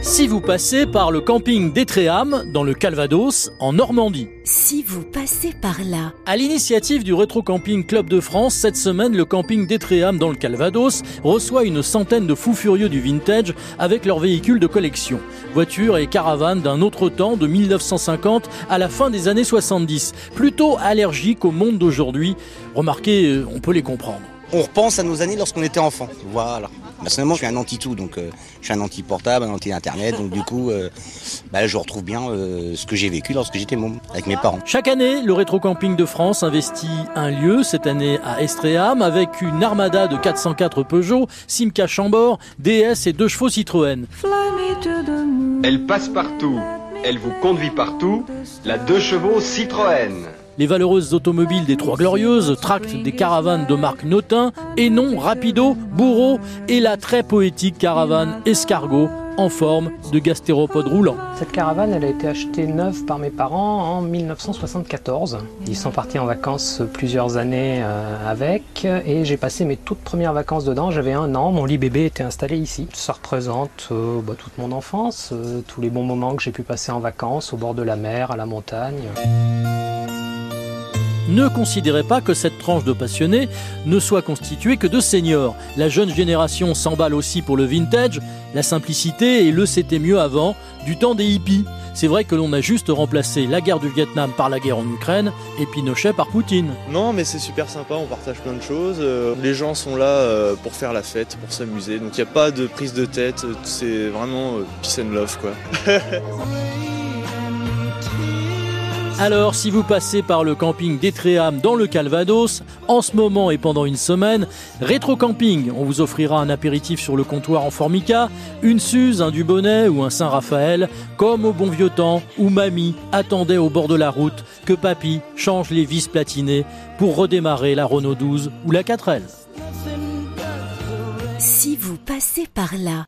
si vous passez par le camping d'Étréham dans le Calvados en Normandie. Si vous passez par là. À l'initiative du Rétro Camping Club de France, cette semaine, le camping d'Étréham dans le Calvados reçoit une centaine de fous furieux du vintage avec leurs véhicules de collection. Voitures et caravanes d'un autre temps de 1950 à la fin des années 70. Plutôt allergiques au monde d'aujourd'hui. Remarquez, euh, on peut les comprendre on repense à nos années lorsqu'on était enfant. Voilà. Personnellement, je suis un anti-tout, donc euh, je suis un anti-portable, un anti-internet, donc du coup, euh, bah, je retrouve bien euh, ce que j'ai vécu lorsque j'étais môme avec mes parents. Chaque année, le Rétro Camping de France investit un lieu, cette année à Estréham, avec une armada de 404 Peugeot, Simca Chambord, DS et deux chevaux Citroën. Elle passe partout, elle vous conduit partout, la deux chevaux Citroën les valeureuses automobiles des Trois Glorieuses tractent des caravanes de marque Notin, et non Rapido, Bourreau et la très poétique caravane Escargot en forme de gastéropode roulant. Cette caravane, elle a été achetée neuve par mes parents en 1974. Ils sont partis en vacances plusieurs années euh, avec et j'ai passé mes toutes premières vacances dedans. J'avais un an, mon lit bébé était installé ici. Ça représente euh, bah, toute mon enfance, euh, tous les bons moments que j'ai pu passer en vacances au bord de la mer, à la montagne ne considérez pas que cette tranche de passionnés ne soit constituée que de seniors. La jeune génération s'emballe aussi pour le vintage, la simplicité et le c'était mieux avant, du temps des hippies. C'est vrai que l'on a juste remplacé la guerre du Vietnam par la guerre en Ukraine et Pinochet par Poutine. Non, mais c'est super sympa, on partage plein de choses. Euh, les gens sont là euh, pour faire la fête, pour s'amuser. Donc il n'y a pas de prise de tête, c'est vraiment euh, peace and love quoi. Alors, si vous passez par le camping d'Etréham dans le Calvados, en ce moment et pendant une semaine, Rétro Camping, on vous offrira un apéritif sur le comptoir en formica, une Suze, un Dubonnet ou un Saint-Raphaël, comme au bon vieux temps où mamie attendait au bord de la route que papy change les vis platinées pour redémarrer la Renault 12 ou la 4L. Si vous passez par là,